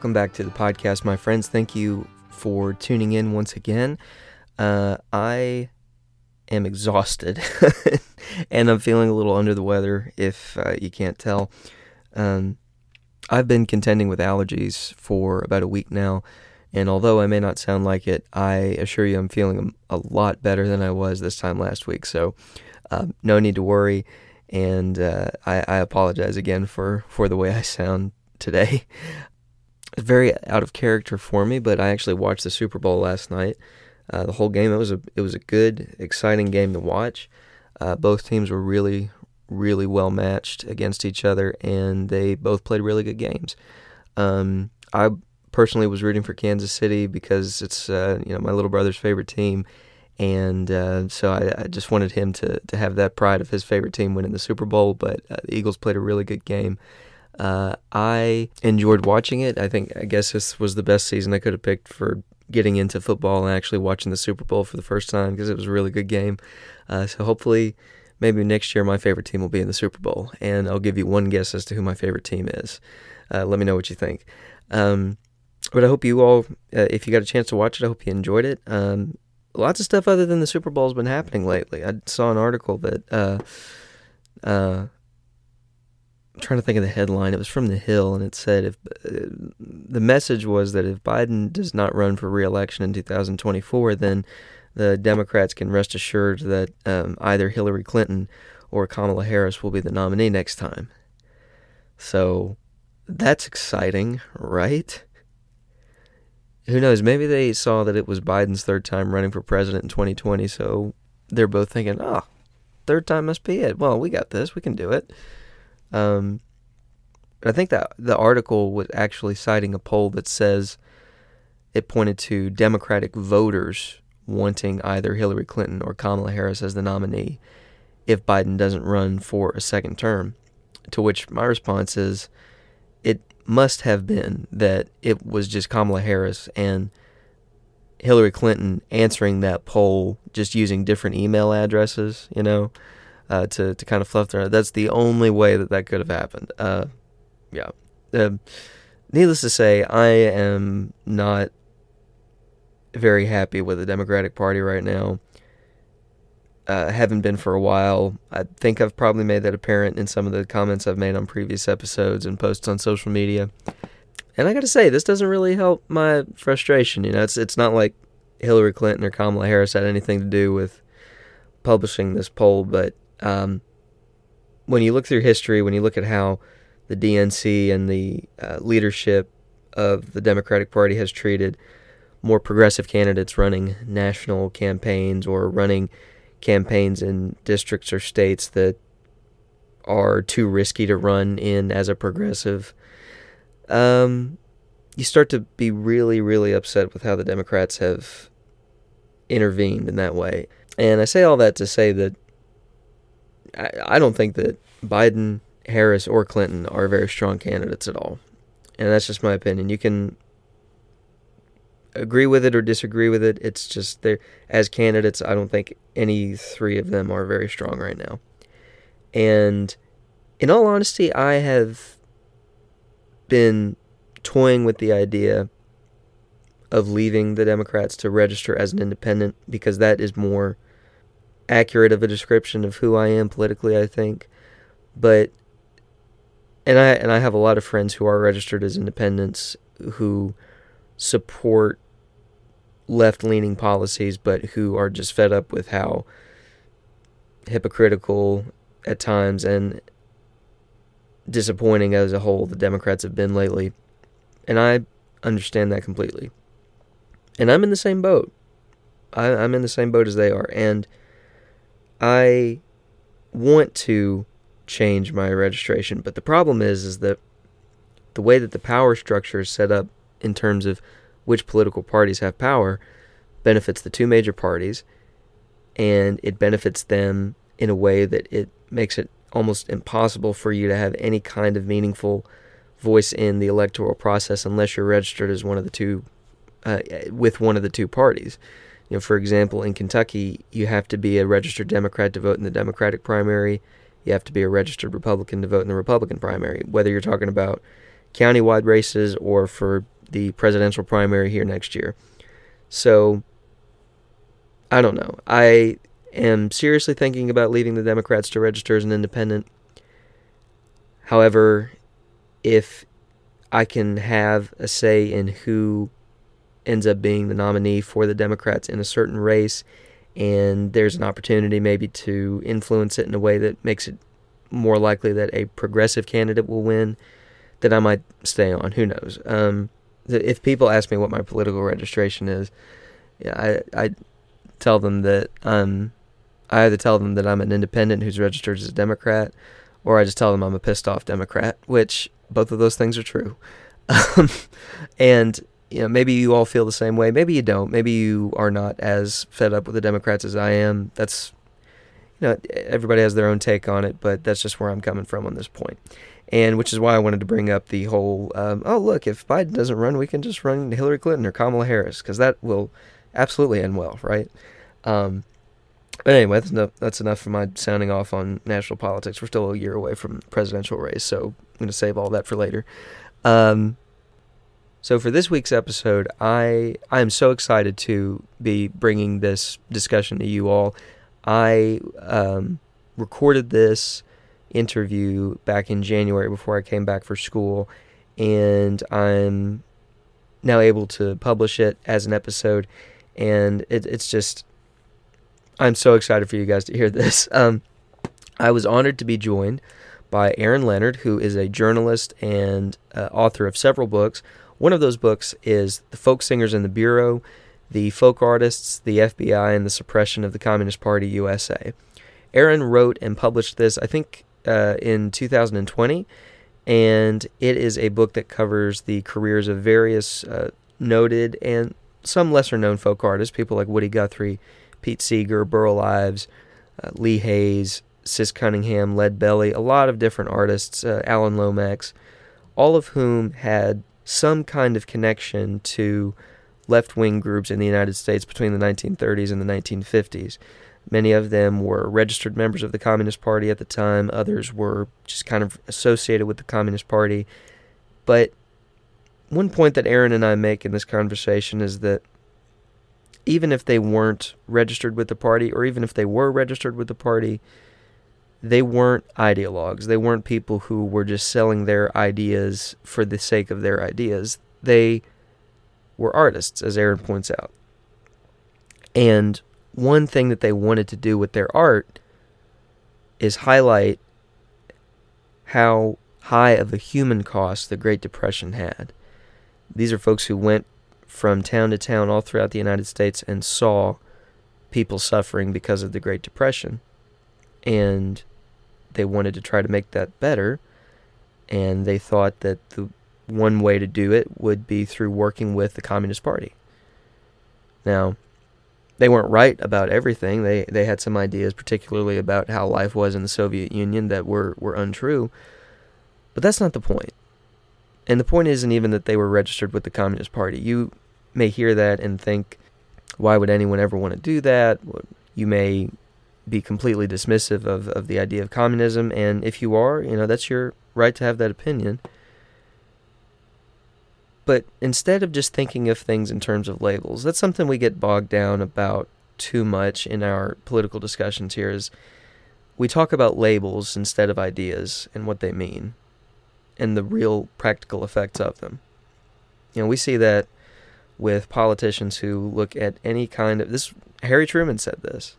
Welcome back to the podcast, my friends. Thank you for tuning in once again. Uh, I am exhausted and I'm feeling a little under the weather if uh, you can't tell. Um, I've been contending with allergies for about a week now, and although I may not sound like it, I assure you I'm feeling a, lot better than I was this time last week. So, uh, no need to worry. And uh, I, I apologize again for, for the way I sound today. very out of character for me, but I actually watched the Super Bowl last night. Uh, the whole game it was a it was a good, exciting game to watch. Uh, both teams were really, really well matched against each other, and they both played really good games. Um, I personally was rooting for Kansas City because it's uh, you know my little brother's favorite team, and uh, so I, I, just wanted him to to have that pride of his favorite team winning the Super Bowl. But uh, the Eagles played a really good game. Uh, I enjoyed watching it. I think I guess this was the best season I could have picked for getting into football and actually watching the Super Bowl for the first time because it was a really good game. Uh, so hopefully, maybe next year my favorite team will be in the Super Bowl, and I'll give you one guess as to who my favorite team is. Uh, let me know what you think. Um, but I hope you all, uh, if you got a chance to watch it, I hope you enjoyed it. Um, lots of stuff other than the Super Bowl has been happening lately. I saw an article that uh, uh, trying to think of the headline. It was from The Hill, and it said if uh, the message was that if Biden does not run for reelection in 2024, then the Democrats can rest assured that um, either Hillary Clinton or Kamala Harris will be the nominee next time. So that's exciting, right? Who knows? Maybe they saw that it was Biden's third time running for president in 2020, so they're both thinking, oh, third time must be it. Well, we got this. We can do it. Um, I think that the article was actually citing a poll that says it pointed to Democratic voters wanting either Hillary Clinton or Kamala Harris as the nominee if Biden doesn't run for a second term. To which my response is it must have been that it was just Kamala Harris and Hillary Clinton answering that poll just using different email addresses, you know uh, to to kind of fluff their. That's the only way that that could have happened. Uh, yeah. Uh, needless to say, I am not very happy with the Democratic Party right now. Uh, haven't been for a while. I think I've probably made that apparent in some of the comments I've made on previous episodes and posts on social media. And I got to say, this doesn't really help my frustration. You know, it's it's not like Hillary Clinton or Kamala Harris had anything to do with publishing this poll, but um, when you look through history, when you look at how the DNC and the uh, leadership of the Democratic Party has treated more progressive candidates running national campaigns or running campaigns in districts or states that are too risky to run in as a progressive, um, you start to be really, really upset with how the Democrats have intervened in that way. And I say all that to say that I, don't think that Biden, Harris, or Clinton are very strong candidates at all. And that's just my opinion. You can agree with it or disagree with it. It's just they're as candidates, I don't think any three of them are very strong right now. And in all honesty, I have been toying with the idea of leaving the Democrats to register as an independent because that is more accurate of a description of who I am politically, I think. But and I and I have a lot of friends who are registered as independents who support left-leaning policies but who are just fed up with how hypocritical at times and disappointing as a whole the Democrats have been lately. And I understand that completely. And I'm in the same boat. I, am in the same boat as they are. And I want to change my registration, but the problem is is that the way that the power structure is set up in terms of which political parties have power benefits the two major parties and it benefits them in a way that it makes it almost impossible for you to have any kind of meaningful voice in the electoral process unless you're registered as one of the two uh, with one of the two parties. You know, for example, in Kentucky, you have to be a registered Democrat to vote in the Democratic primary. You have to be a registered Republican to vote in the Republican primary. Whether you're talking about countywide races or for the presidential primary here next year. So I don't know. I am seriously thinking about leaving the Democrats to register as an independent. However, if I can have a say in who ends up being the nominee for the Democrats in a certain race, and there's an opportunity maybe to influence it in a way that makes it more likely that a progressive candidate will win, then I might stay on. Who knows? Um, if people ask me what my political registration is, yeah, I I tell them that um, I either tell them that I'm an independent who's registered as a Democrat, or I just tell them I'm a pissed off Democrat, which both of those things are true. Um, and you know, maybe you all feel the same way. Maybe you don't. Maybe you are not as fed up with the Democrats as I am. That's you know, everybody has their own take on it, but that's just where I'm coming from on this point. And which is why I wanted to bring up the whole, um, oh look, if Biden doesn't run, we can just run Hillary Clinton or Kamala Harris because that will absolutely end well, right? Um, but anyway, that's enough, that's enough for my sounding off on national politics. We're still a year away from presidential race, so I'm going to save all that for later. Um, so for this week's episode, I I am so excited to be bringing this discussion to you all. I um, recorded this interview back in January before I came back for school, and I'm now able to publish it as an episode, and it, it's just I'm so excited for you guys to hear this. Um, I was honored to be joined by Aaron Leonard, who is a journalist and uh, author of several books. One of those books is The Folk Singers in the Bureau, The Folk Artists, the FBI, and the Suppression of the Communist Party USA. Aaron wrote and published this, I think, uh, in 2020, and it is a book that covers the careers of various uh, noted and some lesser known folk artists, people like Woody Guthrie, Pete Seeger, Burl Ives, uh, Lee Hays, Sis Cunningham, Lead Belly, a lot of different artists, uh, Alan Lomax, all of whom had some kind of connection to left wing groups in the United States between the 1930s and the 1950s. Many of them were registered members of the Communist Party at the time, others were just kind of associated with the Communist Party. But one point that Aaron and I make in this conversation is that even if they weren't registered with the party, or even if they were registered with the party, they weren't ideologues. They weren't people who were just selling their ideas for the sake of their ideas. They were artists, as Aaron points out. And one thing that they wanted to do with their art is highlight how high of a human cost the Great Depression had. These are folks who went from town to town all throughout the United States and saw people suffering because of the Great Depression. And they wanted to try to make that better. And they thought that the one way to do it would be through working with the Communist Party. Now, they weren't right about everything. They they had some ideas, particularly about how life was in the Soviet Union, that were, were untrue. But that's not the point. And the point isn't even that they were registered with the Communist Party. You may hear that and think, why would anyone ever want to do that? You may be completely dismissive of, of the idea of communism, and if you are, you know, that's your right to have that opinion. But instead of just thinking of things in terms of labels, that's something we get bogged down about too much in our political discussions here is we talk about labels instead of ideas and what they mean and the real practical effects of them. You know, we see that with politicians who look at any kind of this Harry Truman said this.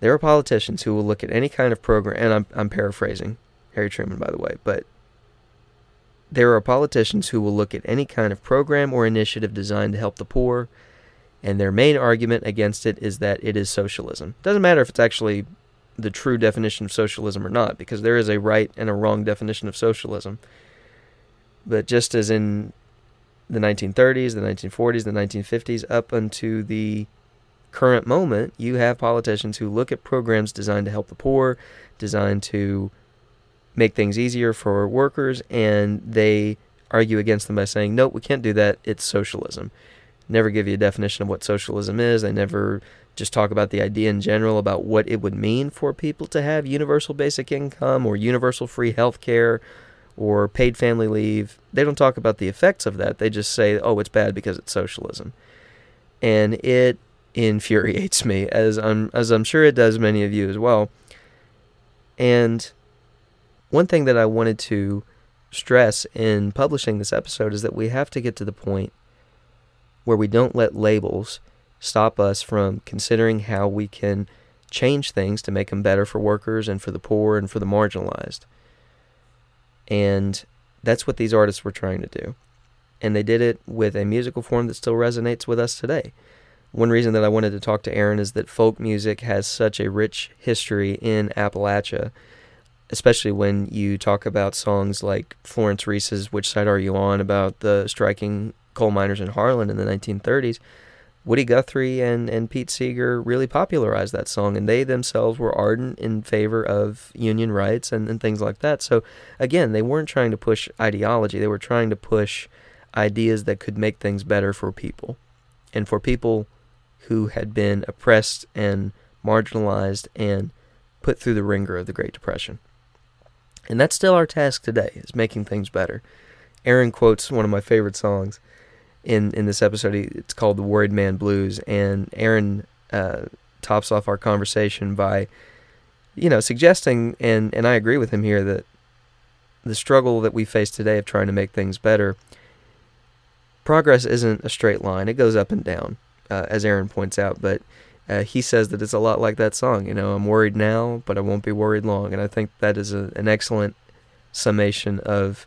There are politicians who will look at any kind of program and I'm I'm paraphrasing Harry Truman by the way, but there are politicians who will look at any kind of program or initiative designed to help the poor, and their main argument against it is that it is socialism. Doesn't matter if it's actually the true definition of socialism or not, because there is a right and a wrong definition of socialism. But just as in the 1930s, the 1940s, the 1950s, up unto the current moment, you have politicians who look at programs designed to help the poor, designed to make things easier for workers, and they argue against them by saying, nope, we can't do that. It's socialism. Never give you a definition of what socialism is. They never just talk about the idea in general about what it would mean for people to have universal basic income or universal free health care or paid family leave, they don't talk about the effects of that. They just say, oh, it's bad because it's socialism. And it infuriates me, as I'm, as I'm sure it does many of you as well. And one thing that I wanted to stress in publishing this episode is that we have to get to the point where we don't let labels stop us from considering how we can change things to make them better for workers and for the poor and for the marginalized. And that's what these artists were trying to do. And they did it with a musical form that still resonates with us today. One reason that I wanted to talk to Aaron is that folk music has such a rich history in Appalachia, especially when you talk about songs like Florence Reese's Which Side Are You On about the striking coal miners in Harlan in the 1930s. Woody Guthrie and, and Pete Seeger really popularized that song, and they themselves were ardent in favor of union rights and, and things like that. So, again, they weren't trying to push ideology, they were trying to push ideas that could make things better for people. And for people who had been oppressed and marginalized and put through the ringer of the Great Depression. And that's still our task today, is making things better. Aaron quotes one of my favorite songs in in this episode. It's called the Worried Man Blues, and Aaron uh, tops off our conversation by, you know, suggesting, and and I agree with him here that the struggle that we face today of trying to make things better. Progress isn't a straight line; it goes up and down, uh, as Aaron points out. But uh, he says that it's a lot like that song. You know, I'm worried now, but I won't be worried long. And I think that is a, an excellent summation of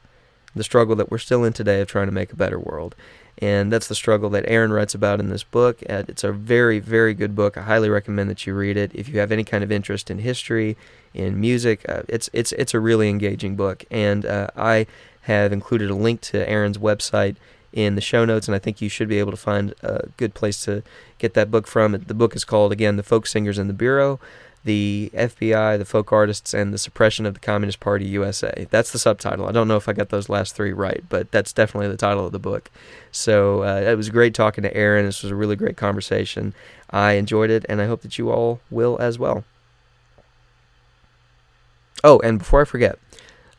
the struggle that we're still in today of trying to make a better world. And that's the struggle that Aaron writes about in this book. It's a very, very good book. I highly recommend that you read it. If you have any kind of interest in history, in music, uh, it's it's it's a really engaging book. And uh, I have included a link to Aaron's website in the show notes, and I think you should be able to find a good place to get that book from. The book is called again "The Folk Singers in the Bureau." the FBI, the folk artists, and the suppression of the Communist Party USA. That's the subtitle. I don't know if I got those last three right, but that's definitely the title of the book. So uh, it was great talking to Aaron. This was a really great conversation. I enjoyed it, and I hope that you all will as well. Oh, and before I forget,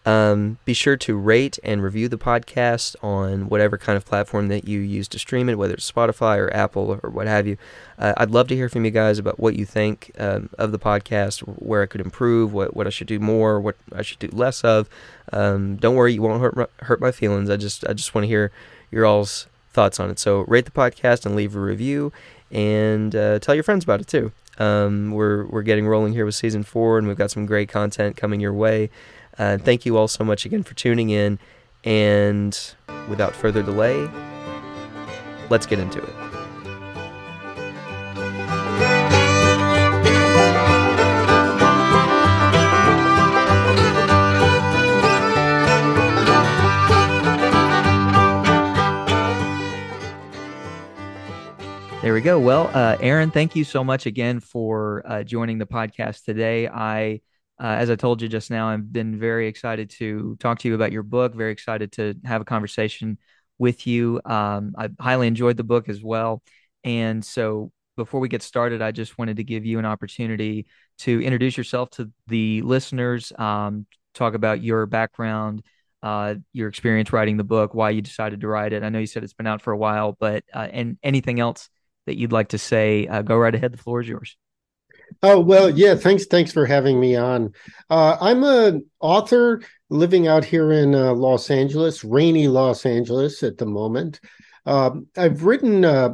um, be sure to rate and review the podcast on whatever kind of platform that you use to stream it, whether it's Spotify or Apple or what have you. Uh, I'd love to hear from you guys about what you think um, of the podcast, where I could improve, what, what I should do more, what I should do less of. Um, don't worry, you won't hurt my, hurt my feelings. I just I just want to hear your all's thoughts on it. So rate the podcast and leave a review, and uh, tell your friends about it too. Um, we're we're getting rolling here with season four, and we've got some great content coming your way. Uh, thank you all so much again for tuning in. And without further delay, let's get into it. There we go. Well, uh, Aaron, thank you so much again for uh, joining the podcast today. I uh, as I told you just now, I've been very excited to talk to you about your book. Very excited to have a conversation with you. Um, I highly enjoyed the book as well. And so, before we get started, I just wanted to give you an opportunity to introduce yourself to the listeners, um, talk about your background, uh, your experience writing the book, why you decided to write it. I know you said it's been out for a while, but uh, and anything else that you'd like to say, uh, go right ahead. The floor is yours. Oh well, yeah. Thanks, thanks for having me on. Uh, I'm an author living out here in uh, Los Angeles, rainy Los Angeles at the moment. Uh, I've written uh,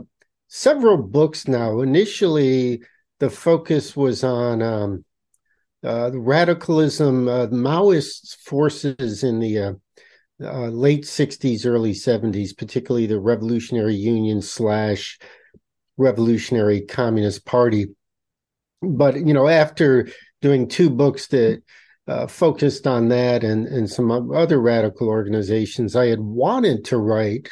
several books now. Initially, the focus was on um, uh, radicalism, uh, Maoist forces in the late '60s, early '70s, particularly the Revolutionary Union slash Revolutionary Communist Party but you know, after doing two books that uh, focused on that and and some other radical organizations, I had wanted to write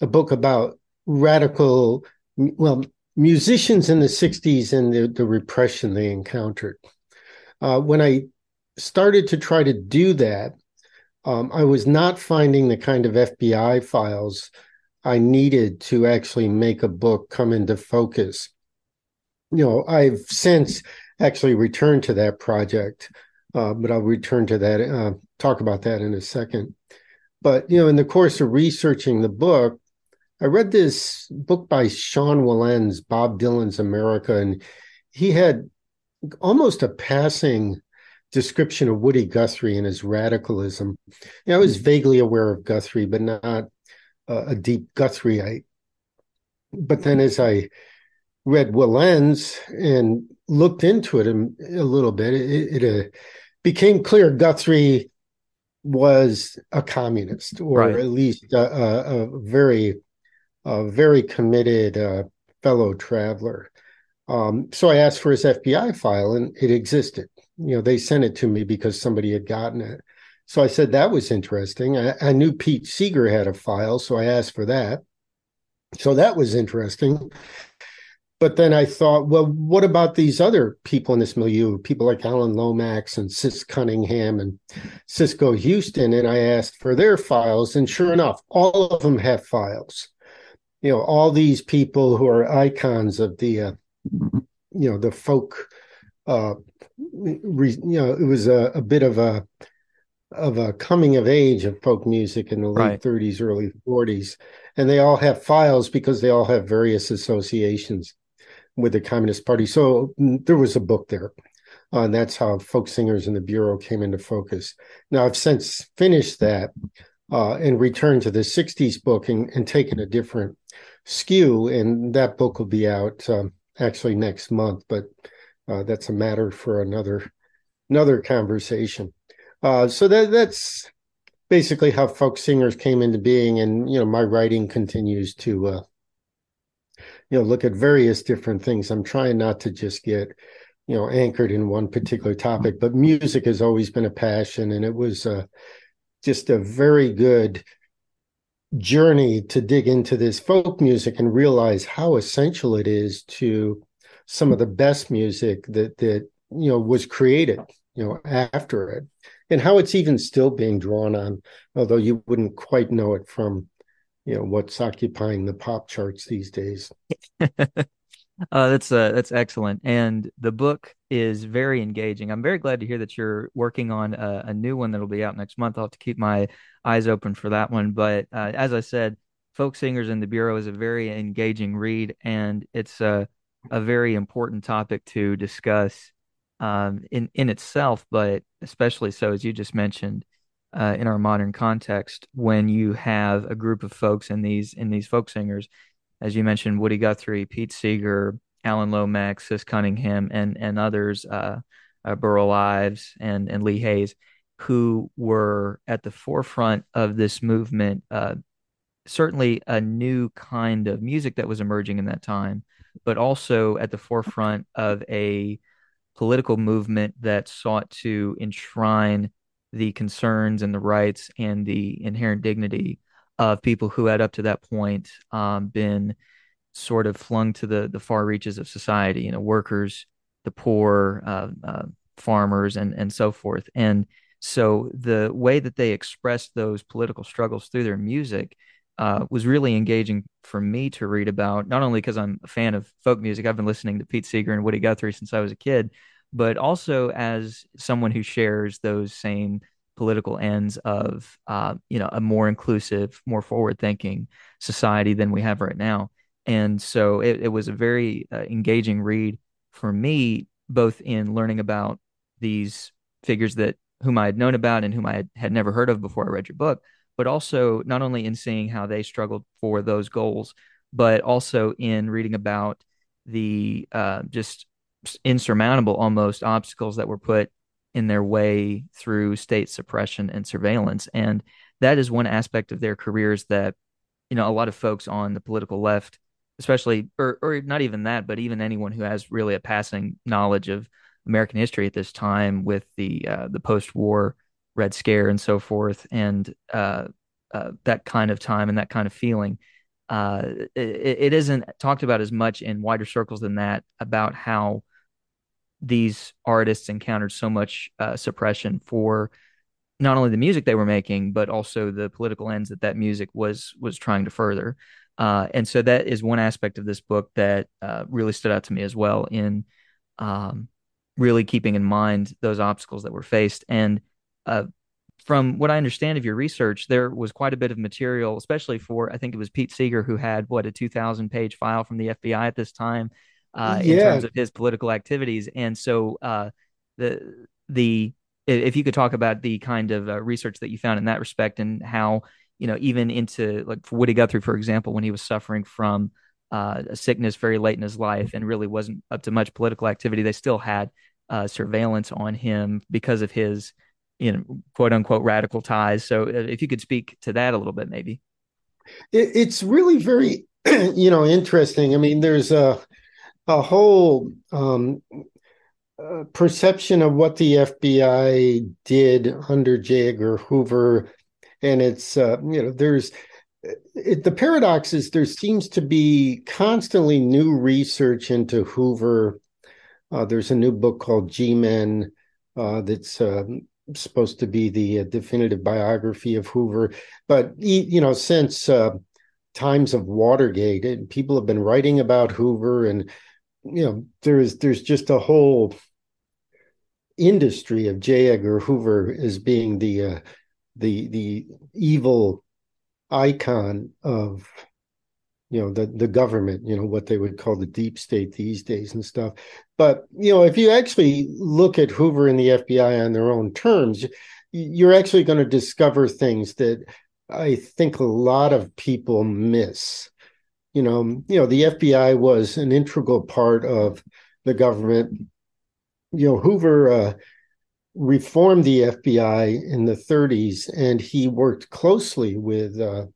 a book about radical, well, musicians in the '60s and the, the repression they encountered. Uh, when I started to try to do that, um, I was not finding the kind of FBI files I needed to actually make a book come into focus you know, I've since actually returned to that project uh, but I'll return to that, uh, talk about that in a second. But, you know, in the course of researching the book, I read this book by Sean Wilentz, Bob Dylan's America, and he had almost a passing description of Woody Guthrie and his radicalism. You I was vaguely aware of Guthrie, but not uh, a deep Guthrieite. But then as I read Wilentz and looked into it a, a little bit, it, it uh, became clear Guthrie was a communist, or right. at least a, a, a very, a very committed uh, fellow traveler. Um, so I asked for his FBI file, and it existed. You know, they sent it to me because somebody had gotten it. So I said that was interesting. I, I knew Pete Seeger had a file, so I asked for that. So that was interesting. But then I thought, well, what about these other people in this milieu, people like Alan Lomax and Sis Cunningham and Cisco Houston? And I asked for their files. And sure enough, all of them have files. You know, all these people who are icons of the, uh, you know, the folk, uh, re, you know, it was a, a, bit of a, of a coming of age of folk music in the late right. 30s, early 40s. And they all have files because they all have various associations with the Communist Party. So mm, there was a book there. Uh, and that's how folk singers in the Bureau came into focus. Now, I've since finished that uh, and returned to the 60s book and, and, taken a different skew. And that book will be out um, actually next month, but uh, that's a matter for another another conversation. Uh, so that that's basically how folk singers came into being. And, you know, my writing continues to uh, you know look at various different things. I'm trying not to just get you know anchored in one particular topic but music has always been a passion and it was uh, just a very good journey to dig into this folk music and realize how essential it is to some of the best music that that you know was created you know after it and how it's even still being drawn on although you wouldn't quite know it from you know what's occupying the pop charts these days. uh, that's uh, that's excellent, and the book is very engaging. I'm very glad to hear that you're working on a, a new one that'll be out next month. I'll have to keep my eyes open for that one. But uh, as I said, folk singers in the bureau is a very engaging read, and it's a a very important topic to discuss um, in in itself, but especially so as you just mentioned uh, in our modern context when you have a group of folks in these in these folk singers, as you mentioned, Woody Guthrie, Pete Seeger, Alan Lomax, Sis Cunningham, and and others, uh, uh, Burl Ives and and Lee Hays, who were at the forefront of this movement. Uh, certainly, a new kind of music that was emerging in that time, but also at the forefront of a political movement that sought to enshrine the concerns and the rights and the inherent dignity of people who had up to that point um, been sort of flung to the the far reaches of society. You know, workers, the poor, uh, uh, farmers, and and so forth. And so the way that they expressed those political struggles through their music uh, was really engaging for me to read about. Not only because I'm a fan of folk music, I've been listening to Pete Seeger and Woody Guthrie since I was a kid, but also as someone who shares those same political ends of uh, you know a more inclusive, more forward-thinking society than we have right now. And so it, it was a very uh, engaging read for me, both in learning about these figures that whom I had known about and whom I had, had never heard of before I read your book, but also not only in seeing how they struggled for those goals, but also in reading about the uh, just insurmountable almost obstacles that were put in their way through state suppression and surveillance. And that is one aspect of their careers that you know a lot of folks on the political left especially or or not even that but even anyone who has really a passing knowledge of American history at this time with the uh, the post-war Red Scare and so forth and uh, uh, that kind of time and that kind of feeling uh, it, it isn't talked about as much in wider circles than that about how these artists encountered so much uh, suppression for not only the music they were making but also the political ends that that music was was trying to further uh, and so that is one aspect of this book that uh, really stood out to me as well in um, really keeping in mind those obstacles that were faced. And uh, from what I understand of your research, there was quite a bit of material, especially for I think it was Pete Seeger who had what a 2,000 page file from the FBI at this time uh, yeah. in terms of his political activities. And so uh, the the if you could talk about the kind of uh, research that you found in that respect and how you know even into like Woody Guthrie, for example, when he was suffering from uh, a sickness very late in his life and really wasn't up to much political activity, they still had uh, surveillance on him because of his you know quote unquote radical ties. So uh, if you could speak to that a little bit, maybe. It's really very you know interesting. I mean, there's a a whole um, uh, perception of what the FBI did under J. Edgar Hoover, and it's uh, you know there's it, the paradox is there seems to be constantly new research into Hoover. Uh, there's a new book called G-Men uh, that's um, supposed to be the uh, definitive biography of Hoover, but you know since times of Watergate, people have been writing about Hoover and you know there's there's just a whole industry of J. Edgar Hoover as being the uh, the the evil icon of you know the the government you know what they would call the deep state these days and stuff but you know if you actually look at Hoover and the FBI on their own terms you're actually going to discover things that I think a lot of people miss you know, you know, the FBI was an integral part of the government. You know, Hoover uh, reformed the FBI in the 30s, and he worked closely with uh,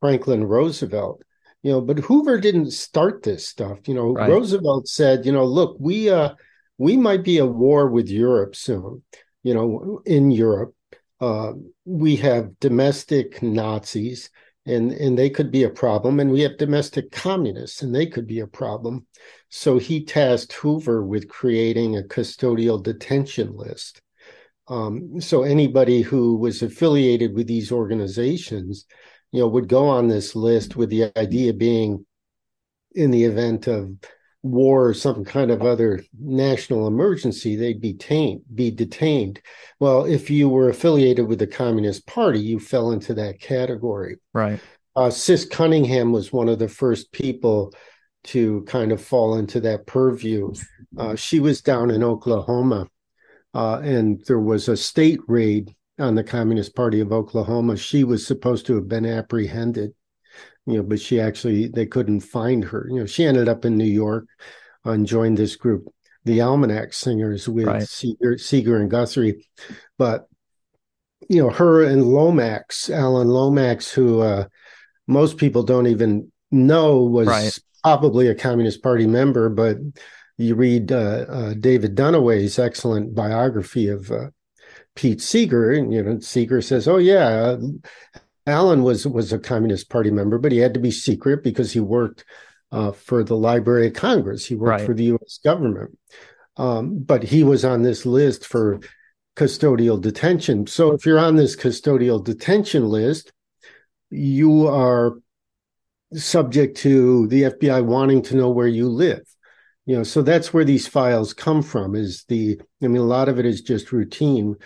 Franklin Roosevelt. You know, but Hoover didn't start this stuff. You know, right. Roosevelt said, you know, look, we uh, we might be at war with Europe soon. You know, in Europe, uh, we have domestic Nazis and and they could be a problem and we have domestic communists and they could be a problem. So he tasked hoover with creating a custodial detention list. Um, so anybody who was affiliated with these organizations you know would go on this list with the idea being in the event of war or some kind of other national emergency, they'd be detained, be detained. Well, if you were affiliated with the Communist Party, you fell into that category. Right. Uh, Sis Cunningham was one of the first people to kind of fall into that purview. Uh, she was down in Oklahoma, uh, and there was a state raid on the Communist Party of Oklahoma. She was supposed to have been apprehended you know, but she actually they couldn't find her. You know, she ended up in New York and joined this group, the Almanac Singers, with right. Seeger, Seeger and Guthrie. But you know, her and Lomax, Alan Lomax, who uh, most people don't even know was right. probably a Communist Party member, but you read uh, uh, David Dunaway's excellent biography of uh, Pete Seeger, and you know, Seeger says, "Oh yeah, Alan was was a Communist Party member, but he had to be secret because he worked uh, for the Library of Congress. He worked right. for the U.S. government, um, but he was on this list for custodial detention. So if you're on this custodial detention list, you are subject to the FBI wanting to know where you live. You know, so that's where these files come from. Is the I mean, a lot of it is just routine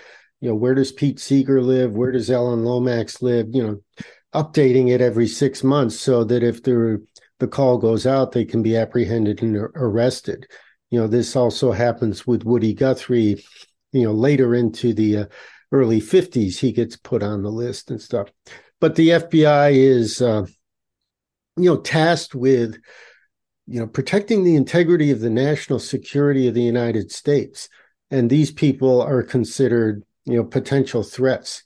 you know where does pete seeger live? Where does Alan lomax live? You know updating it every six months so that if the the call goes out they can be apprehended and arrested. You know this also happens with woody guthrie you know later into the uh, early 50s he gets put on the list and stuff. But the fbi is uh, you know tasked with you know protecting the integrity of the national security of the united states. And these people are considered you know potential threats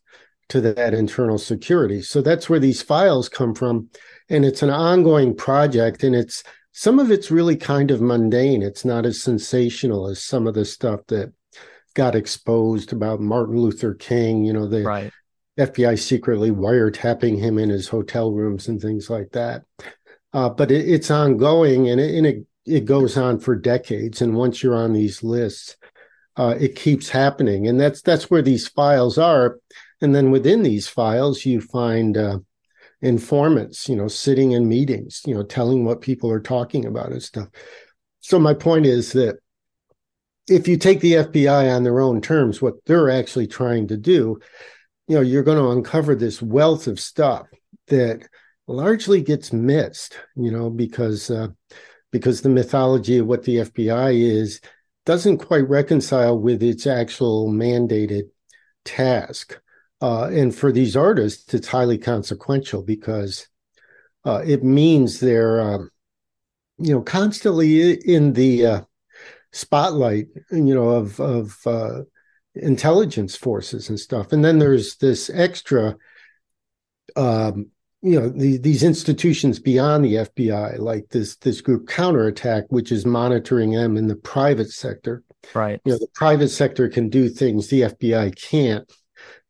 to that internal security. So that's where these files come from. And it's an ongoing project and it's some of it's really kind of mundane. It's not as sensational as some of the stuff that got exposed about martin luther king you know the right. fbi secretly wiretapping him in his hotel rooms and things like that. Uh, but it, it's ongoing and, it, and it, it goes on for decades. And once you're on these lists uh, it keeps happening, and that's that's where these files are. And then within these files, you find uh, informants, you know, sitting in meetings, you know, telling what people are talking about and stuff. So my point is that if you take the FBI on their own terms, what they're actually trying to do, you know, you're going to uncover this wealth of stuff that largely gets missed, you know, because uh, because the mythology of what the FBI is doesn't quite reconcile with its actual mandated task. Uh, and for these artists, it's highly consequential because uh, it means they're, um, you know, constantly in the uh, spotlight, you know, of of uh, intelligence forces and stuff. And then there's this extra, um, you know, the, these institutions beyond the FBI, like this this group Counterattack, which is monitoring them in the private sector. Right. You know, the private sector can do things the FBI can't,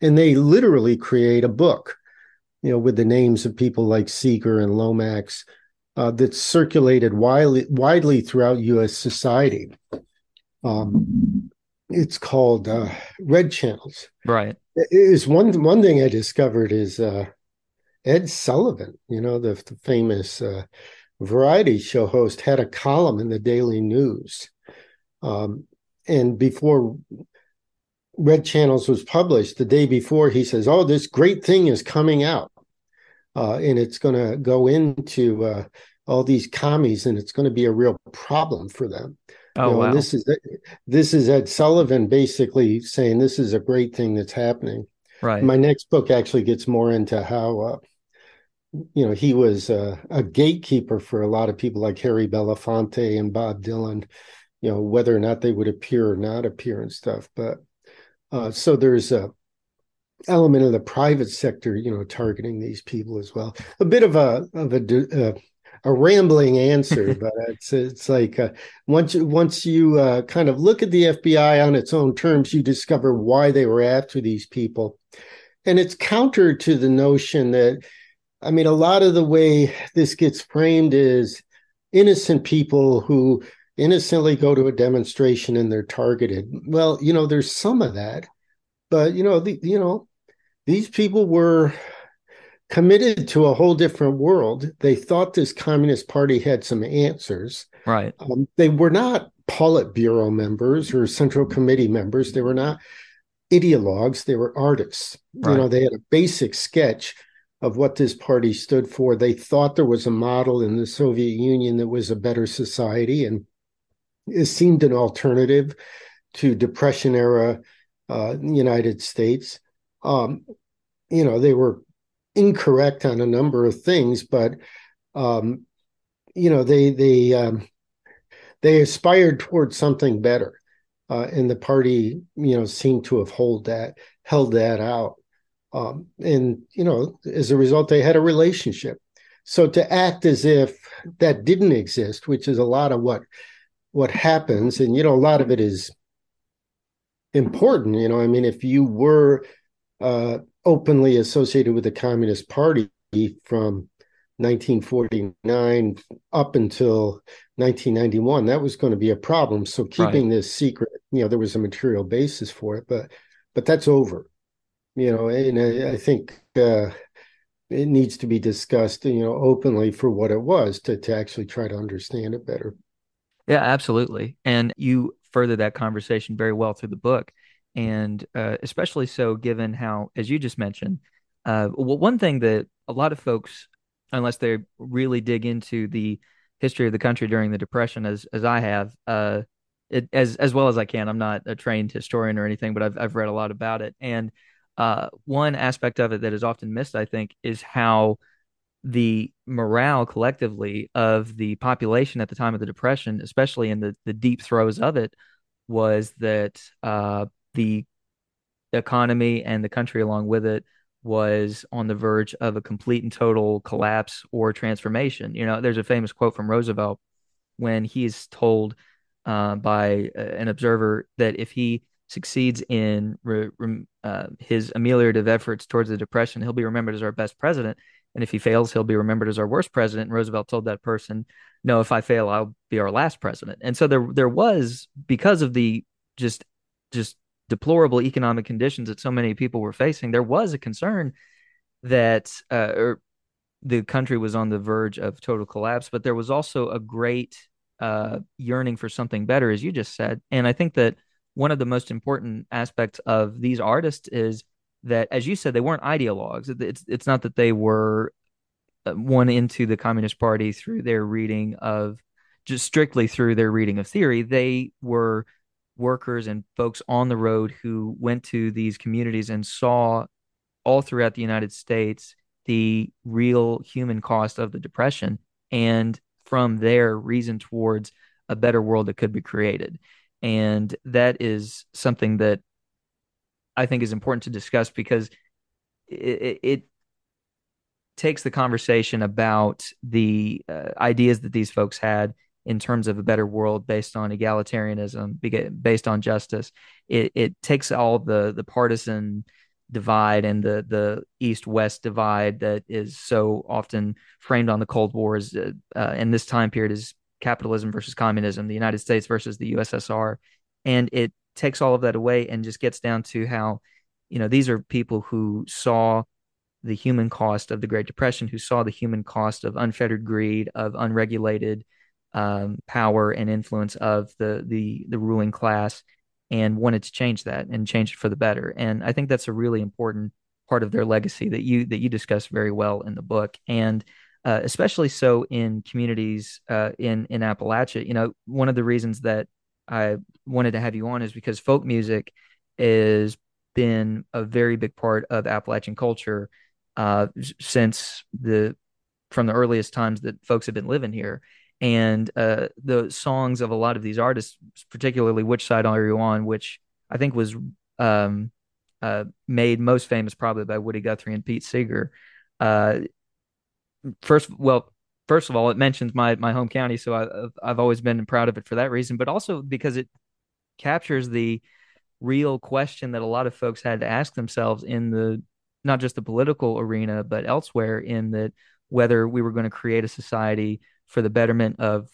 and they literally create a book, you know, with the names of people like Seeger and Lomax. Uh, that's circulated widely widely throughout U.S. society. Um, it's called uh, Red Channels. Right. Is one one thing I discovered is uh, Ed Sullivan, you know, the, the famous uh, variety show host, had a column in the Daily News. Um, and before Red Channels was published, the day before, he says, Oh, this great thing is coming out. Uh, and it's going to go into uh, all these commies, and it's going to be a real problem for them. Oh, you know, wow. This is this is Ed Sullivan basically saying this is a great thing that's happening. Right. My next book actually gets more into how, uh, you know, he was uh, a gatekeeper for a lot of people like Harry Belafonte and Bob Dylan. You know, whether or not they would appear or not appear and stuff. But uh, so there's a element of the private sector, you know, targeting these people as well. A bit of a of a uh, a rambling answer, but it's it's like uh, once you once you uh, kind of look at the FBI on its own terms, you discover why they were after these people, and it's counter to the notion that, I mean, a lot of the way this gets framed is innocent people who innocently go to a demonstration and they're targeted. Well, you know, there's some of that, but you know, the, you know, these people were committed to a whole different world. They thought this Communist Party had some answers. Right. Um, they were not Politburo members or Central Committee members. They were not ideologues. They were artists. Right. You know, they had a basic sketch of what this party stood for. They thought there was a model in the Soviet Union that was a better society, and it seemed an alternative to Depression era uh, United States. Um, you know, they were incorrect on a number of things, but um, you know they they um, they aspired towards something better, uh, and the party you know seemed to have hold that held that out, um, and you know as a result they had a relationship. So to act as if that didn't exist, which is a lot of what what happens, and you know a lot of it is important. You know, I mean, if you were uh, openly associated with the Communist Party from 1949 up until 1991 that was going to be a problem so keeping right. this secret you know there was a material basis for it but but that's over you know and i, I think uh, it needs to be discussed you know openly for what it was to to actually try to understand it better yeah absolutely and you further that conversation very well through the book and uh, especially so given how, as you just mentioned, uh, well, one thing that a lot of folks, unless they really dig into the history of the country during the Depression, as as I have, uh, it, as as well as I can. I'm not a trained historian or anything, but I've I've read a lot about it. And uh, one aspect of it that is often missed, I think, is how the morale collectively of the population at the time of the Depression, especially in the the deep throes of it, was that uh, the economy and the country along with it was on the verge of a complete and total collapse or transformation. You know, there's a famous quote from Roosevelt when he is told uh, by an observer that if he succeeds in re, re, uh, his ameliorative efforts towards the depression, he'll be remembered as our best president. And if he fails, he'll be remembered as our worst president. And Roosevelt told that person, "No, if I fail, I'll be our last president." And so there, there was because of the just, just deplorable economic conditions that so many people were facing, there was a concern that uh, the country was on the verge of total collapse. But there was also a great uh, yearning for something better, as you just said. And I think that one of the most important aspects of these artists is that, as you said, they weren't ideologues. It's it's not that they were uh, one into the Communist Party through their reading of just strictly through their reading of theory. They were workers and folks on the road who went to these communities and saw all throughout the United States the real human cost of the depression and from there reason towards a better world that could be created and that is something that i think is important to discuss because it, it takes the conversation about the uh, ideas that these folks had in terms of a better world based on egalitarianism based on justice. It, it takes all the the partisan divide and the the east west divide that is so often framed on the Cold War as uh, uh, in this time period is capitalism versus communism, the United States versus the USSR, and it takes all of that away and just gets down to how you know these are people who saw the human cost of the Great Depression, who saw the human cost of unfettered greed, of unregulated um, power and influence of the the the ruling class, and wanted to change that and change it for the better. And I think that's a really important part of their legacy that you that you discuss very well in the book, and uh, especially so in communities uh, in in Appalachia. You know, one of the reasons that I wanted to have you on is because folk music has been a very big part of Appalachian culture uh, since the from the earliest times that folks have been living here and uh, the songs of a lot of these artists, particularly "Which Side Are You On," which I think was um, uh, made most famous probably by Woody Guthrie and Pete Seeger. Uh, first, well, first of all, it mentions my my home county, so I, I've always been proud of it for that reason, but also because it captures the real question that a lot of folks had to ask themselves in the not just the political arena but elsewhere in that whether we were going to create a society for the betterment of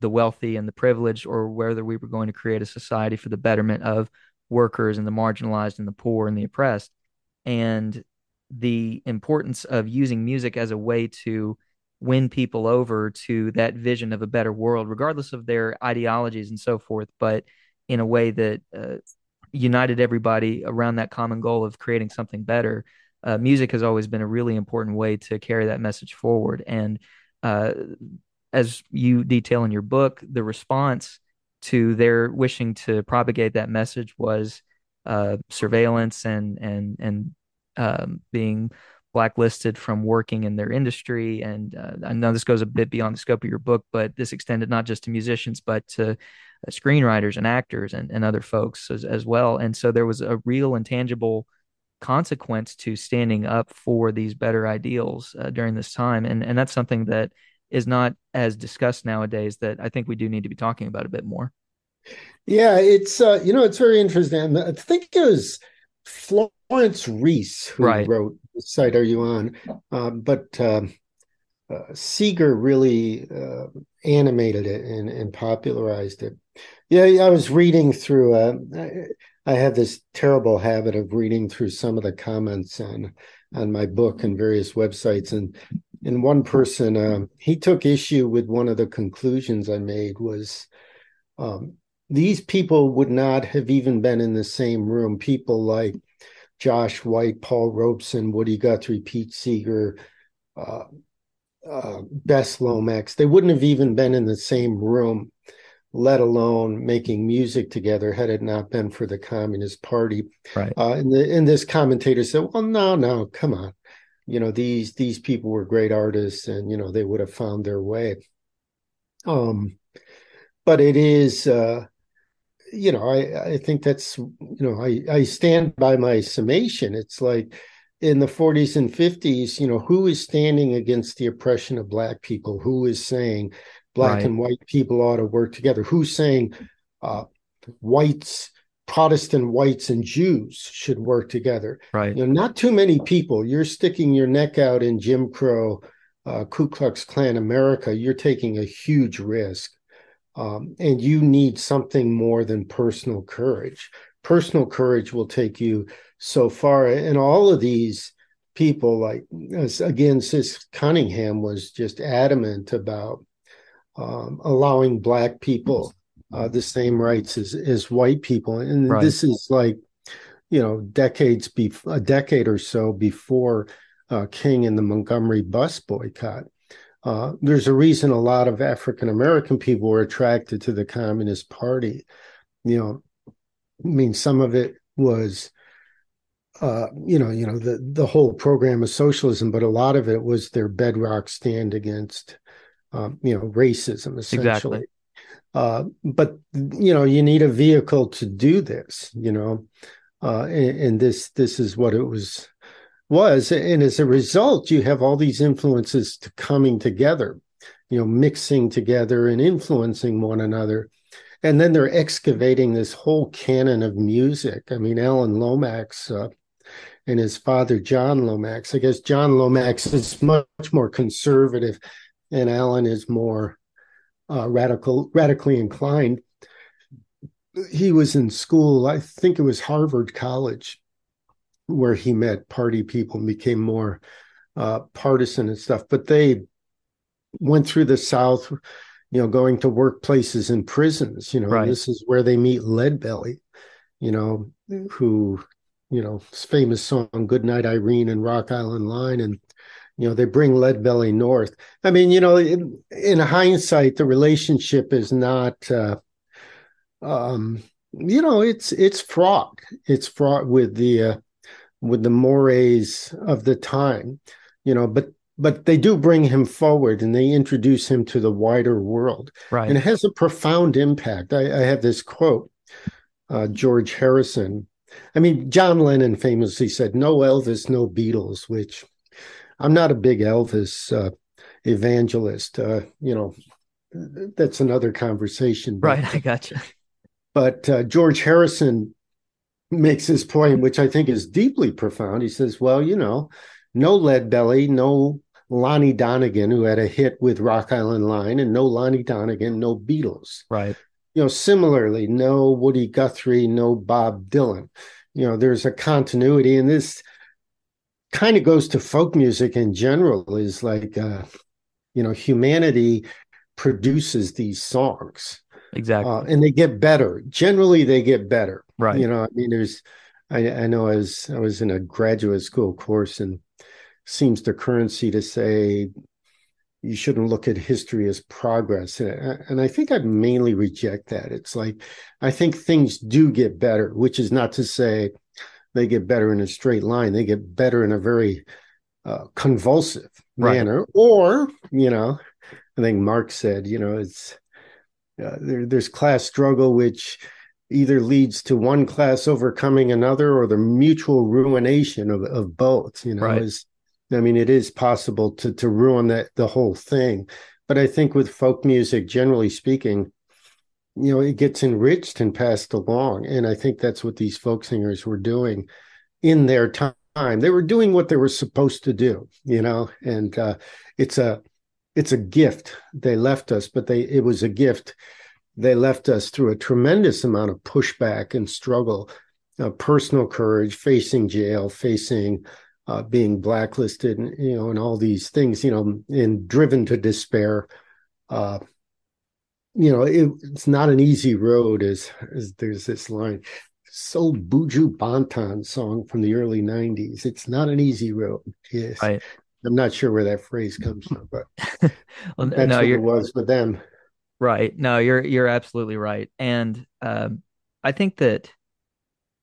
the wealthy and the privileged, or whether we were going to create a society for the betterment of workers and the marginalized and the poor and the oppressed. And the importance of using music as a way to win people over to that vision of a better world, regardless of their ideologies and so forth, but in a way that uh, united everybody around that common goal of creating something better. Uh, music has always been a really important way to carry that message forward. And uh, as you detail in your book, the response to their wishing to propagate that message was uh, surveillance and and and um, being blacklisted from working in their industry. And uh, I know this goes a bit beyond the scope of your book, but this extended not just to musicians, but to uh, screenwriters and actors and, and other folks as, as well. And so there was a real and tangible consequence to standing up for these better ideals uh, during this time. And, and that's something that is not as discussed nowadays that I think we do need to be talking about a bit more. Yeah, it's uh, you know it's very interesting. I think it was Florence Reese who right. wrote "The Side Are You On," um, but um, uh, Seeger really uh, animated it and, and, popularized it. Yeah, I was reading through. Uh, I, I have this terrible habit of reading through some of the comments on on my book and various websites, and and one person uh, he took issue with one of the conclusions I made was um, these people would not have even been in the same room. People like Josh White, Paul Robeson, Woody Guthrie, Pete Seeger, uh, uh, Bess Lomax, they wouldn't have even been in the same room, let alone making music together, had it not been for the Communist Party. Right. Uh, and, the, and this commentator said, "Well, no, no, come on." you know these these people were great artists and you know they would have found their way um but it is uh you know i i think that's you know i i stand by my summation it's like in the 40s and 50s you know who is standing against the oppression of black people who is saying black right. and white people ought to work together who's saying uh whites Protestant whites and Jews should work together. Right. You know, not too many people. You're sticking your neck out in Jim Crow, uh, Ku Klux Klan America. You're taking a huge risk, um, and you need something more than personal courage. Personal courage will take you so far, and all of these people, like again, Sis Cunningham was just adamant about um, allowing black people uh, the same rights as as white people, and Right. this is like you know decades before a decade or so before uh, King and the Montgomery bus boycott. Uh, there's a reason a lot of African American people were attracted to the Communist Party. You know, I mean, some of it was, uh, you know, you know the the whole program of socialism, but a lot of it was their bedrock stand against, um, you know, racism essentially. Exactly. Uh, but you know, you need a vehicle to do this. You know, uh, and, and this this is what it was was, and as a result, you have all these influences coming together. You know, mixing together and influencing one another and then they're excavating this whole canon of music. I mean, Alan Lomax uh, and his father, John Lomax. I guess John Lomax is much more conservative, and Alan is more uh, radical, radically inclined. He was in school, I think it was Harvard College, where he met party people and became more uh, partisan and stuff. But they went through the South you know, going to workplaces and prisons, you know, Right. this is where they meet Leadbelly, you know, who, you know, famous song Good Night Irene and Rock Island Line and you know, they bring Leadbelly north. I mean, you know, in, in hindsight, the relationship is not uh um you know, it's it's fraught. It's fraught with the uh with the mores of the time, you know, but but they do bring him forward and they introduce him to the wider world Right. and it has a profound impact. I, I have this quote, uh, George Harrison. I mean, John Lennon famously said, "No Elvis, no Beatles," which I'm not a big Elvis uh, evangelist. Uh, you know, that's another conversation. But, right. I gotcha. but uh, George Harrison makes this point, which I think is deeply profound. He says, "Well, you know, no Lead Belly, no Lonnie Donegan, who had a hit with Rock Island Line, and no Lonnie Donegan, no Beatles. Right. You know, similarly, no Woody Guthrie, no Bob Dylan. You know, there's a continuity, and this kind of goes to folk music in general. Is like, uh, you know, humanity produces these songs, Exactly. uh, and they get better. Generally, they get better. right. You know, I mean, there's, I, I know I was I was in a graduate school course, and seems the currency to say you shouldn't look at history as progress, and, and I think I mainly reject that. It's like I think things do get better, which is not to say they get better in a straight line. They get better in a very uh, convulsive Right. manner, or you know, I think Marx said, you know, it's uh, there, there's class struggle which either leads to one class overcoming another or the mutual ruination of, of both you know Right. is i mean it is possible to to ruin that the whole thing. But i think with folk music generally speaking you know it gets enriched and passed along. And i think that's what these folk singers were doing in their time. They were doing what they were supposed to do you know? And uh it's a it's a gift they left us but they it was a gift they left us through a tremendous amount of pushback and struggle, uh, personal courage, facing jail, facing uh, being blacklisted, and, you know, and all these things, you know, and driven to despair. Uh, you know, it, it's not an easy road. As, as there's this line, so Buju Banton song from the early '90s. It's not an easy road. Yes, Right. I'm not sure where that phrase comes from, but Well, that's no, what it was with them. Right. No, you're you're absolutely right. And um, I think that,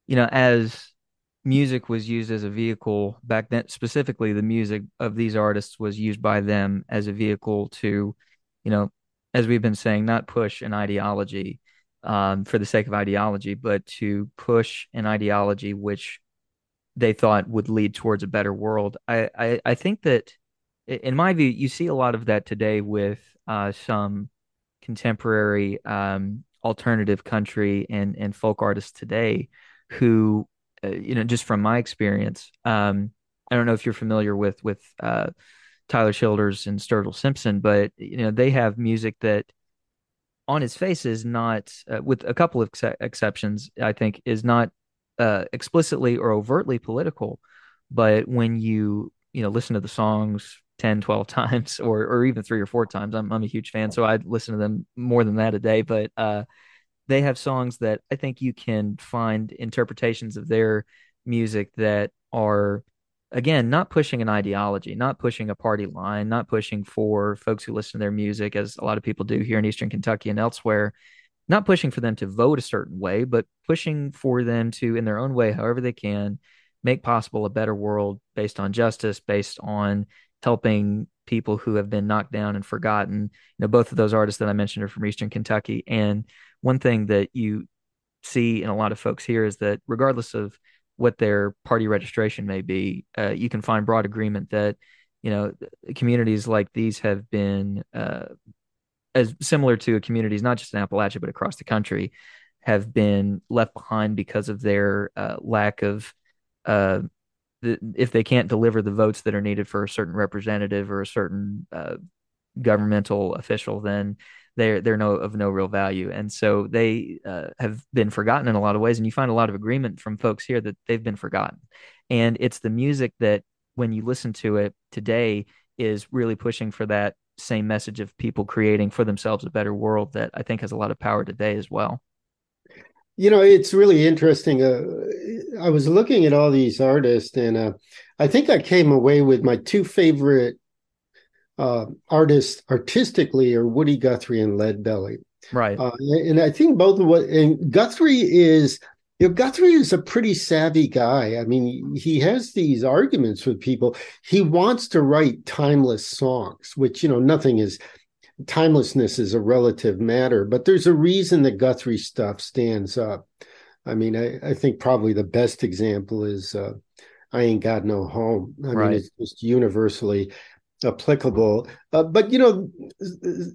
you know, as music was used as a vehicle back then, specifically the music of these artists was used by them as a vehicle to, you know, as we've been saying, not push an ideology um, for the sake of ideology, but to push an ideology which they thought would lead towards a better world. I, I, I think that, in my view, you see a lot of that today with uh, some contemporary um, alternative country and and folk artists today who uh, you know just from my experience um I don't know if you're familiar with with uh Tyler Childers and Sturgill Simpson but you know they have music that on its face is not uh, with a couple of ex- exceptions I think is not uh explicitly or overtly political but when you you know listen to the songs 10, 12 times or or even three or four times. I'm I'm a huge fan, so I listen to them more than that a day. But uh, they have songs that I think you can find interpretations of their music that are again not pushing an ideology, not pushing a party line, not pushing for folks who listen to their music as a lot of people do here in Eastern Kentucky and elsewhere. Not pushing for them to vote a certain way, but pushing for them to, in their own way, however they can, make possible a better world based on justice, based on helping people who have been knocked down and forgotten. You know, both of those artists that I mentioned are from Eastern Kentucky. And one thing that you see in a lot of folks here is that regardless of what their party registration may be, uh, you can find broad agreement that you know communities like these have been uh, as similar to communities not just in Appalachia but across the country have been left behind because of their uh, lack of uh, if they can't deliver the votes that are needed for a certain representative or a certain uh, governmental official, then they're they're no of no real value, and so they uh, have been forgotten in a lot of ways. And you find a lot of agreement from folks here that they've been forgotten, and it's the music that when you listen to it today is really pushing for that same message of people creating for themselves a better world that I think has a lot of power today as well. You know, it's really interesting. Uh, I was looking at all these artists, and uh, I think I came away with my two favorite uh, artists artistically are Woody Guthrie and Leadbelly. Right. Uh, and I think both of what and Guthrie is you know, Guthrie is a pretty savvy guy. I mean, he has these arguments with people. He wants to write timeless songs, which, you know, nothing is timelessness is a relative matter, but there's a reason that Guthrie stuff stands up. I mean, I, I think probably the best example is uh, I Ain't Got No Home. I right. mean, it's just universally applicable. Uh, but, you know,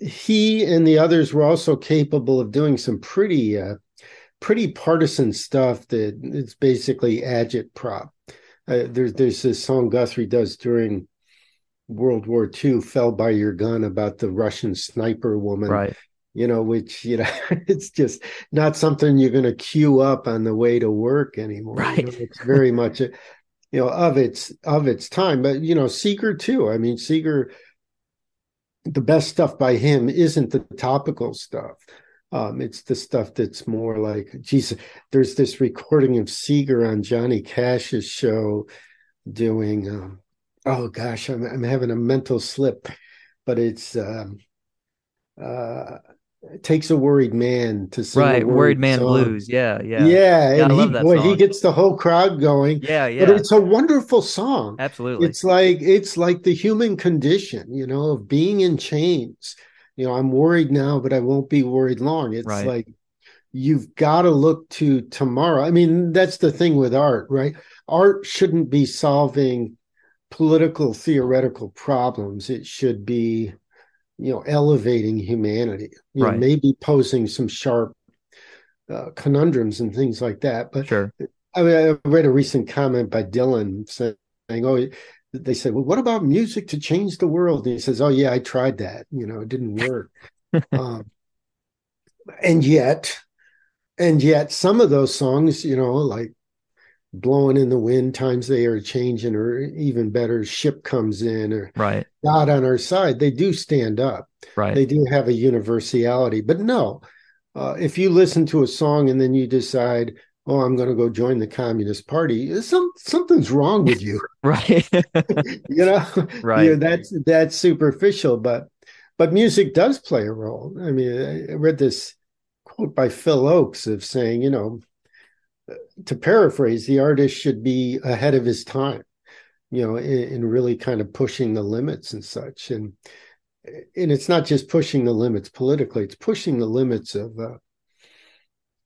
he and the others were also capable of doing some pretty, uh, pretty partisan stuff that it's basically agitprop. Uh, there's there's this song Guthrie does during World War II fell by your gun about the Russian sniper woman. Right. You know, which, you know, it's just not something you're going to queue up on the way to work anymore. Right. You know, it's very much, you know, of its, of its time. But, you know, Seeger too. I mean, Seeger, the best stuff by him isn't the topical stuff. Um, it's the stuff that's more like, Jesus, there's this recording of Seeger on Johnny Cash's show doing, um, oh gosh, I'm, I'm having a mental slip, but it's um, uh, it takes a worried man to sing right worried man song. blues yeah yeah. Yeah, yeah and I love he, that boy, song. he gets the whole crowd going yeah yeah. but it's a wonderful song. Absolutely. It's like it's like the human condition you know of being in chains you know i'm worried now but i won't be worried long it's right. like you've got to look to tomorrow i mean that's the thing with art right art shouldn't be solving political theoretical problems. It should be, you know, elevating humanity. You right. know, maybe posing some sharp uh, conundrums and things like that. But sure. I, mean, I read a recent comment by Dylan saying, "Oh." They said, "Well, what about music to change the world?" And he says, "Oh yeah, I tried that. You know, it didn't work." um, and yet, and yet, some of those songs, you know, like blowing in the wind times they are changing or even better ship comes in or right god on our side they do stand up right they do have a universality but no uh, if you listen to a song and then you decide oh i'm going to go join the communist party. Some, something's wrong with you. Right. You know right. you know, that's that's superficial but but music does play a role. I mean i read this quote by Phil Ochs of saying you know to paraphrase, the artist should be ahead of his time, you know, in, in, really kind of pushing the limits and such. And and it's not just pushing the limits politically; it's pushing the limits of, uh,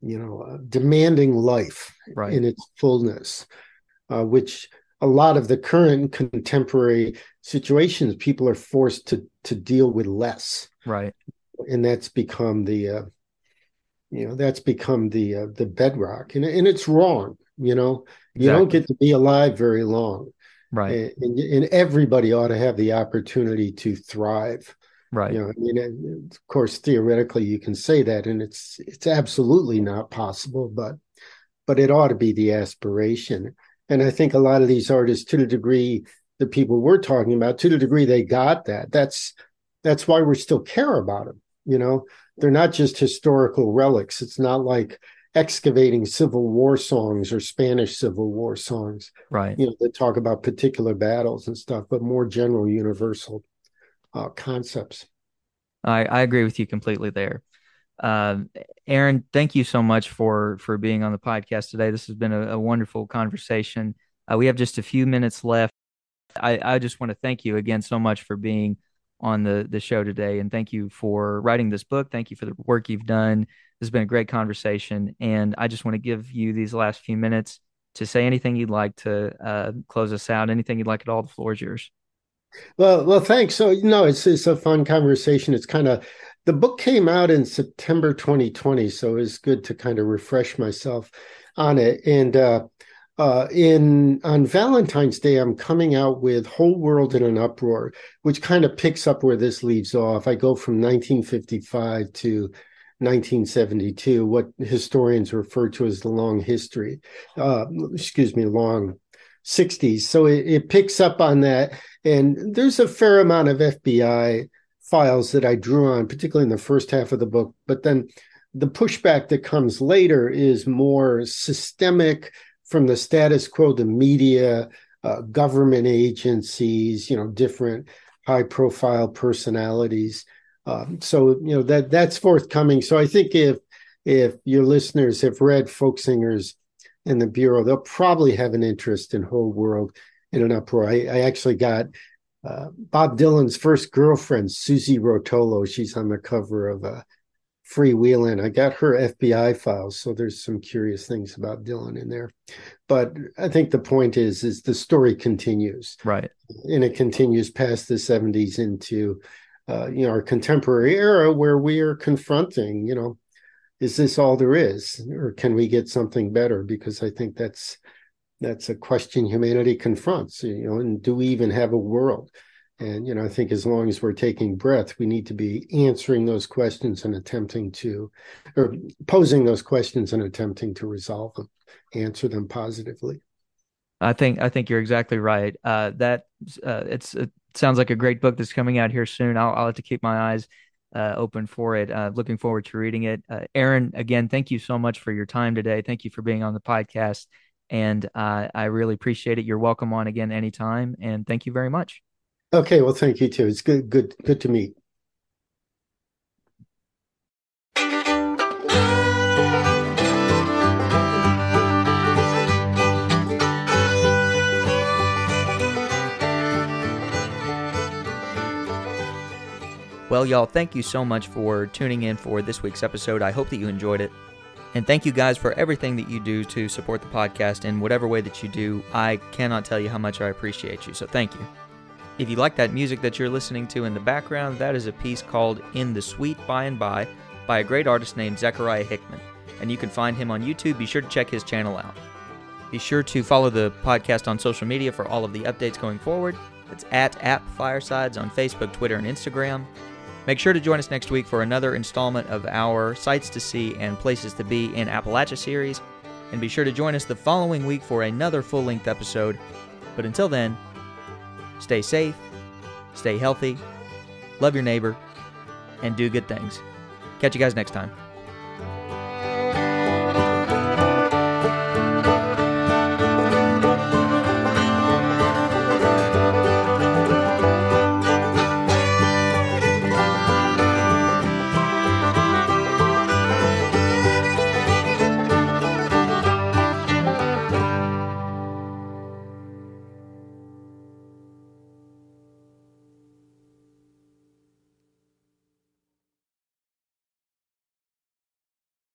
you know, uh, demanding life right. in its fullness, uh, which a lot of the current contemporary situations people are forced to to deal with less. Right. And that's become the uh, you know that's become the uh, the bedrock and, and it's wrong you know exactly. you don't get to be alive very long right and, and, everybody ought to have the opportunity to thrive right. You know i mean of course theoretically you can say that and it's it's absolutely not possible but but it ought to be the aspiration. And i think a lot of these artists to the degree the people we're talking about to the degree they got that that's that's why we still care about them you know? They're not just historical relics. It's not like excavating civil war songs or spanish civil war songs right. you know that talk about particular battles and stuff but more general universal uh, concepts I, I agree with you completely there uh, aaron thank you so much for for being on the podcast today this has been a, a wonderful conversation uh, we have just a few minutes left I, I just want to thank you again so much for being on the the show today, and thank you for writing this book. Thank you for the work you've done. This has been a great conversation, and I just want to give you these last few minutes to say anything you'd like to uh, close us out. Anything you'd like at all. The floor is yours. Well, well, thanks. So, you know, it's it's a fun conversation. It's kind of the book came out in September 2020, so it's good to kind of refresh myself on it. And uh, uh, in on Valentine's Day, I'm coming out with "Whole World in an Uproar," which kind of picks up where this leaves off. I go from 1955 to 1972, what historians refer to as the long history. Uh, excuse me, long 60s. So it, it picks up on that, and there's a fair amount of FBI files that I drew on, particularly in the first half of the book. But then the pushback that comes later is more systemic from the status quo to media, uh, government agencies, you know, different high profile personalities. Um, so you know that that's forthcoming. So I think if if your listeners have read folk in the bureau, they'll probably have an interest in whole world in an uproar. I, I actually got uh, Bob Dylan's first girlfriend, Suze Rotolo. She's on the cover of a freewheeling. I got her FBI files, so there's some curious things about Dylan in there. But I think the point is, is the story continues, right, and it continues past the '70s into, uh, you know, our contemporary era where we are confronting, you know, is this all there is, or can we get something better? Because I think that's that's a question humanity confronts, you know, and do we even have a world? And, you know, I think as long as we're taking breath, we need to be answering those questions and attempting to, or posing those questions and attempting to resolve them, answer them positively. I think I think you're exactly right. Uh, that uh, it's it sounds like a great book that's coming out here soon. I'll, I'll have to keep my eyes uh, open for it. Uh, looking forward to reading it. Uh, Aaron, again, thank you so much for your time today. Thank you for being on the podcast, and uh, I really appreciate it. You're welcome on again anytime, and thank you very much. Okay, well, thank you too. It's good, good, good to meet. Well, y'all, thank you so much for tuning in for this week's episode. I hope that you enjoyed it. And thank you guys for everything that you do to support the podcast in whatever way that you do. I cannot tell you how much I appreciate you. So thank you. If you like that music that you're listening to in the background, that is a piece called In the Sweet By and By by a great artist named Zechariah Hickman. And you can find him on YouTube. Be sure to check his channel out. Be sure to follow the podcast on social media for all of the updates going forward. It's at App Firesides on Facebook, Twitter, and Instagram. Make sure to join us next week for another installment of our Sights to See and Places to Be in Appalachia series. And be sure to join us the following week for another full length episode. But until then, Stay safe, stay healthy, love your neighbor, and do good things. Catch you guys next time.